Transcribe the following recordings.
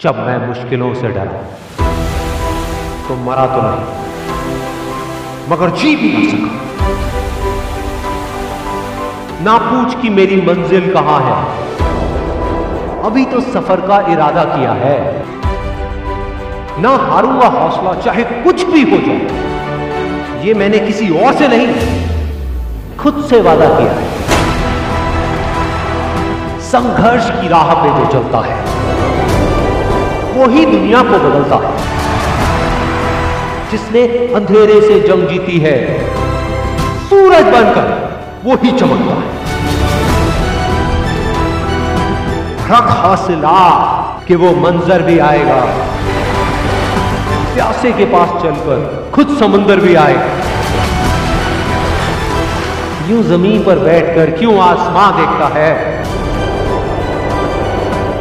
जब मैं मुश्किलों से डरा तो मरा तो नहीं, मगर जी भी ना सका। ना पूछ कि मेरी मंजिल कहाँ है? अभी तो सफ़र का इरादा किया है। ना हारूँगा हौसला, चाहे कुछ भी हो जाए, ये मैंने किसी और से नहीं, खुद से वादा किया संघर्ष की राह पे जो चलता है वो ही दुनिया को बदलता है, जिसने अंधेरे से जंग जीती है। सूरज बनकर वो ही चमकता है। रख हौसला कि वो मंजर भी आएगा। प्यासे के पास चलकर खुद समुंदर भी आएगा। यूँ ज़मीन पर बैठकर क्यों आसमां देखता है?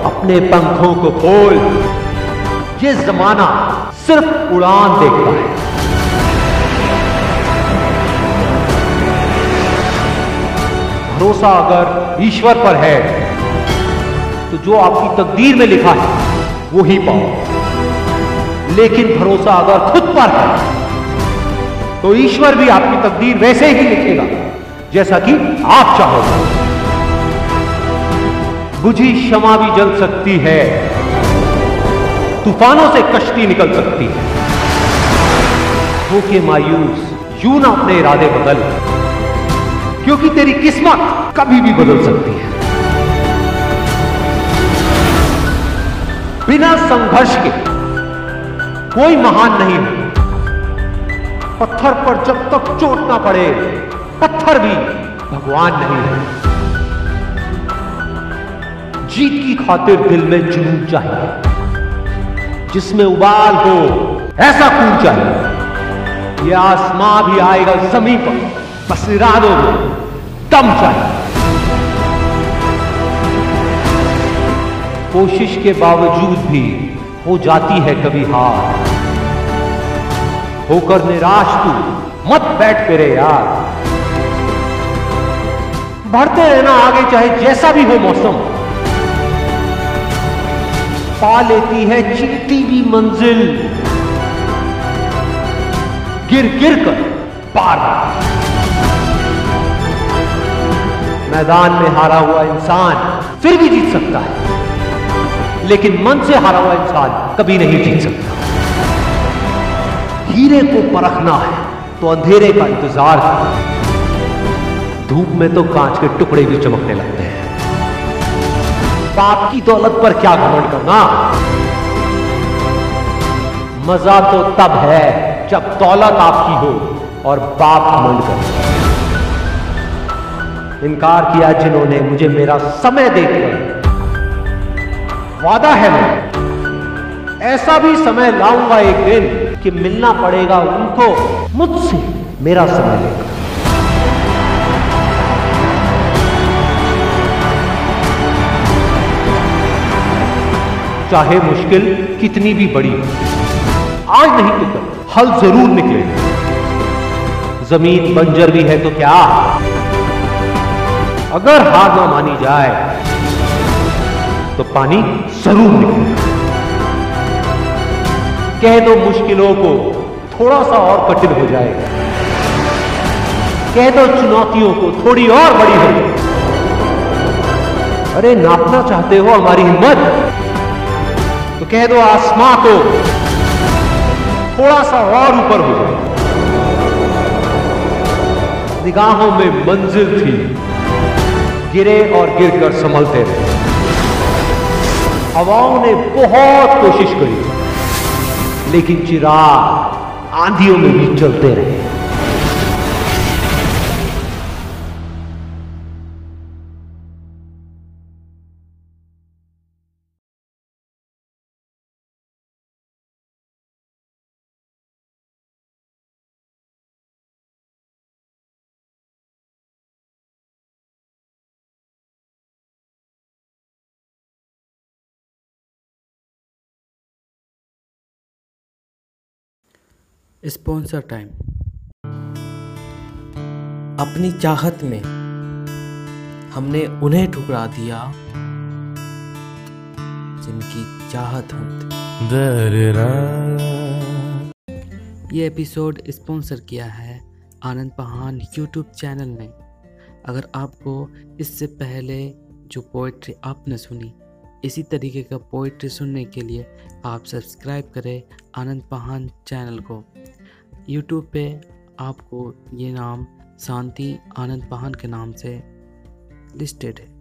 अपने पंखों को खोल ये जमाना सिर्फ़ उड़ान देखता है। भरोसा अगर ईश्वर पर है तो जो आपकी तकदीर में लिखा है वो ही पाओ। लेकिन भरोसा अगर खुद पर है तो ईश्वर भी आपकी तकदीर वैसे ही लिखेगा, जैसा कि आप चाहोगे। बुझी क्षमा भी जल सकती है। तूफानों से कश्ती निकल सकती है। होके मायूस, यूँ ना अपने इरादे बदल। क्योंकि तेरी किस्मत कभी भी बदल सकती है। बिना संघर्ष के कोई महान नहीं हो। पत्थर पर जब तक चोट ना पड़े, पत्थर भी भगवान नहीं है। जीत की खातिर दिल में जुनून चाहिए। जिसमें उबाल हो, ऐसा खून चाहिए ये आसमां भी आएगा पर, बस इरादों में दम चाहिए कोशिश के बावजूद भी हो जाती है कभी हार। होकर निराश तू, मत बैठ फिरे यार। बढ़ते रहना आगे, चाहे जैसा भी हो मौसम। पा लेती है चीटी भी मंजिल। गिर गिर कर पार। मैदान में हारा हुआ इंसान फिर भी जीत सकता है। लेकिन मन से हारा हुआ इंसान कभी नहीं जीत सकता। हीरे को परखना है तो अंधेरे का इंतज़ार धूप में तो कांच के टुकड़े भी चमकने लगते हैं। बाप की दौलत पर क्या घमंड करना? मज़ा तो तब है जब दौलत आपकी हो और बाप घमंड कर इनकार किया जिन्होंने मुझे मेरा समय देकर। वादा है मैं ऐसा भी समय लाऊँगा एक दिन कि मिलना पड़ेगा उनको, मुझसे मेरा समय लेकर। चाहे मुश्किल कितनी भी बड़ी हो। आज नहीं तो कल। हल ज़रूर निकलेगा ज़मीन बंजर भी है तो क्या? अगर हार ना मानी जाए तो पानी ज़रूर निकलेगा कह दो मुश्किलों को थोड़ा सा और कठिन हो जाएगा। कह दो चुनौतियों को थोड़ी और बड़ी हो अरे, नापना चाहते हो हमारी हिम्मत? तो कह दो आसमां को थोड़ा सा और ऊपर हो। निगाहों में मंजिल थी। गिरे और गिरकर संभलते रहे। हवाओं ने बहुत कोशिश करी, लेकिन चिराग आंधियों में भी चलते रहे। Sponsor time. अपनी चाहत में हमने उन्हें ठुकरा दिया जिनकी चाहत हम ये एपिसोड स्पॉन्सर किया है आनंद पहान यूट्यूब चैनल ने। अगर आपको इससे पहले जो पोइट्री आपने सुनी इसी तरीके का पोइट्री सुनने के लिए आप सब्सक्राइब करें आनंद पहान चैनल को। यूट्यूब पे आपको ये नाम शांति आनंद पहान के नाम से लिस्टेड है।